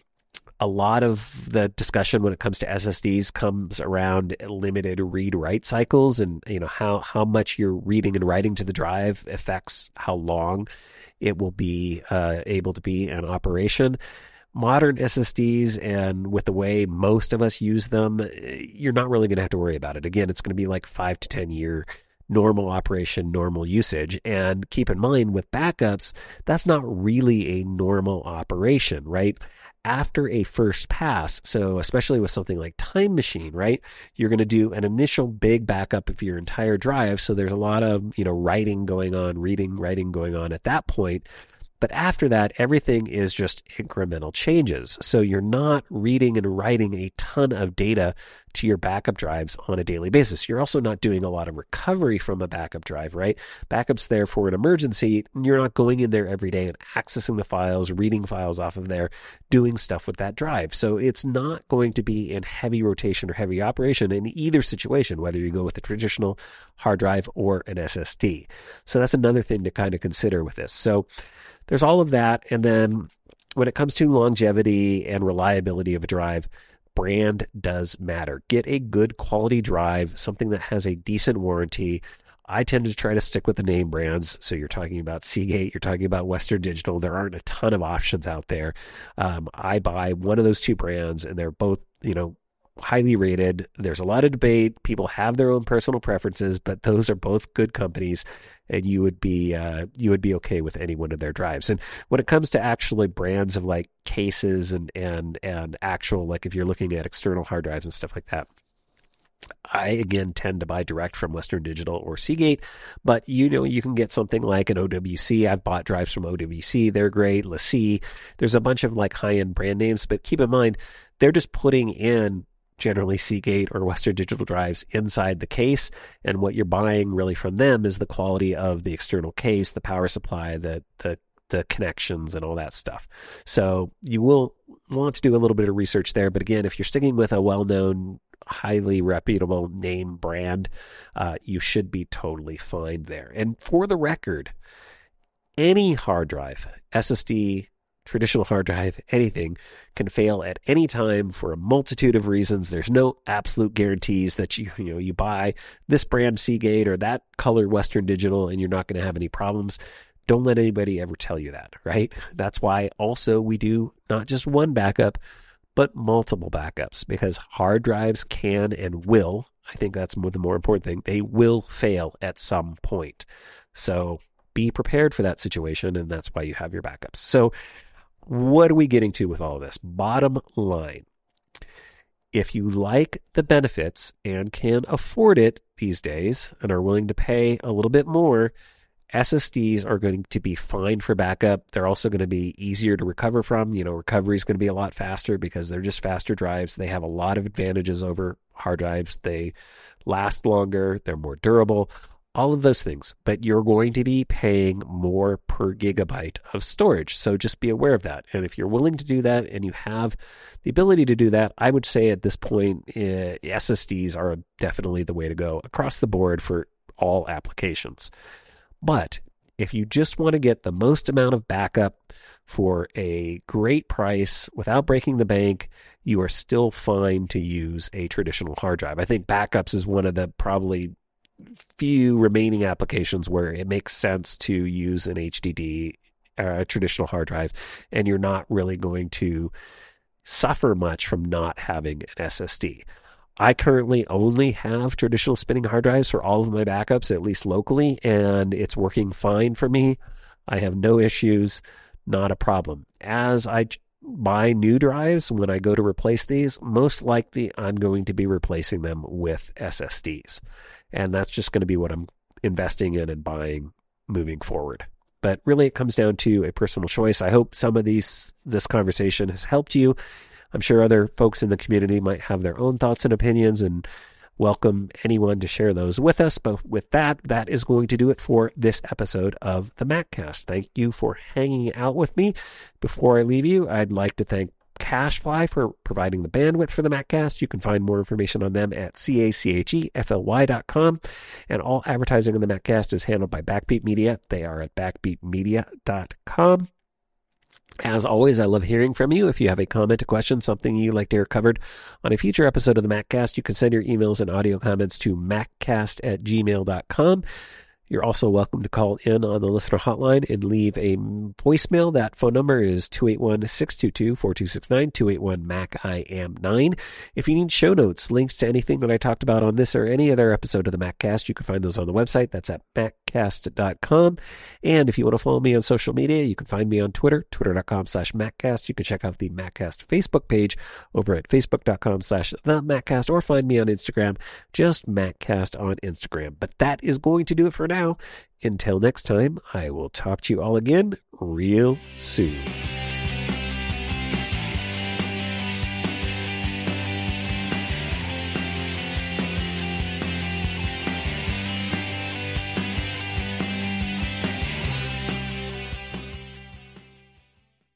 a lot of the discussion when it comes to SSDs comes around limited read write cycles and you know how how much you're reading and writing to the drive affects how long it will be uh, able to be in operation. Modern SSDs and with the way most of us use them, you're not really going to have to worry about it. Again, it's going to be like five to 10 year normal operation, normal usage. And keep in mind with backups, that's not really a normal operation, right? After a first pass. So, especially with something like Time Machine, right? You're going to do an initial big backup of your entire drive. So, there's a lot of, you know, writing going on, reading, writing going on at that point. But after that, everything is just incremental changes. So you're not reading and writing a ton of data to your backup drives on a daily basis. You're also not doing a lot of recovery from a backup drive, right? Backup's there for an emergency. You're not going in there every day and accessing the files, reading files off of there, doing stuff with that drive. So it's not going to be in heavy rotation or heavy operation in either situation, whether you go with a traditional hard drive or an SSD. So that's another thing to kind of consider with this. So there's all of that. And then when it comes to longevity and reliability of a drive, brand does matter. Get a good quality drive, something that has a decent warranty. I tend to try to stick with the name brands. So you're talking about Seagate, you're talking about Western Digital. There aren't a ton of options out there. Um, I buy one of those two brands, and they're both, you know, highly rated. There's a lot of debate. People have their own personal preferences, but those are both good companies, and you would be uh, you would be okay with any one of their drives. And when it comes to actually brands of like cases and and and actual like if you're looking at external hard drives and stuff like that, I again tend to buy direct from Western Digital or Seagate, but you know you can get something like an OWC. I've bought drives from OWC; they're great. LaCie, there's a bunch of like high end brand names, but keep in mind they're just putting in generally Seagate or Western Digital drives inside the case, and what you're buying really from them is the quality of the external case, the power supply, the the the connections and all that stuff. So you will want to do a little bit of research there. But again, if you're sticking with a well known, highly reputable name brand, uh, you should be totally fine there. And for the record, any hard drive, SSD, traditional hard drive, anything can fail at any time for a multitude of reasons. There's no absolute guarantees that you you know you buy this brand Seagate or that color Western Digital and you're not going to have any problems. Don't let anybody ever tell you that, right? That's why also we do not just one backup, but multiple backups because hard drives can and will, I think that's the more important thing, they will fail at some point. So be prepared for that situation, and that's why you have your backups. So, what are we getting to with all this? Bottom line if you like the benefits and can afford it these days and are willing to pay a little bit more, SSDs are going to be fine for backup. They're also going to be easier to recover from. You know, recovery is going to be a lot faster because they're just faster drives. They have a lot of advantages over hard drives. They last longer, they're more durable, all of those things. But you're going to be paying more per gigabyte of storage. So just be aware of that. And if you're willing to do that and you have the ability to do that, I would say at this point, uh, SSDs are definitely the way to go across the board for all applications. But if you just want to get the most amount of backup for a great price without breaking the bank, you are still fine to use a traditional hard drive. I think backups is one of the probably few remaining applications where it makes sense to use an HDD, uh, a traditional hard drive, and you're not really going to suffer much from not having an SSD. I currently only have traditional spinning hard drives for all of my backups, at least locally, and it's working fine for me. I have no issues, not a problem. As I buy new drives, when I go to replace these, most likely I'm going to be replacing them with SSDs. And that's just going to be what I'm investing in and buying moving forward. But really, it comes down to a personal choice. I hope some of these this conversation has helped you I'm sure other folks in the community might have their own thoughts and opinions and welcome anyone to share those with us. But with that, that is going to do it for this episode of the MacCast. Thank you for hanging out with me. Before I leave you, I'd like to thank CacheFly for providing the bandwidth for the MacCast. You can find more information on them at cachefly.com. And all advertising on the MacCast is handled by Backbeat Media. They are at backbeatmedia.com. As always, I love hearing from you. If you have a comment, a question, something you'd like to hear covered on a future episode of the MacCast, you can send your emails and audio comments to maccast at gmail.com. You're also welcome to call in on the listener hotline and leave a voicemail. That phone number is 281-622-4269, 281-MAC-I-AM-9. If you need show notes, links to anything that I talked about on this or any other episode of the MacCast, you can find those on the website. That's at maccast.com. And if you want to follow me on social media, you can find me on Twitter, twitter.com slash MacCast. You can check out the MacCast Facebook page over at facebook.com slash the MacCast or find me on Instagram, just MacCast on Instagram. But that is going to do it for now until next time, I will talk to you all again real soon.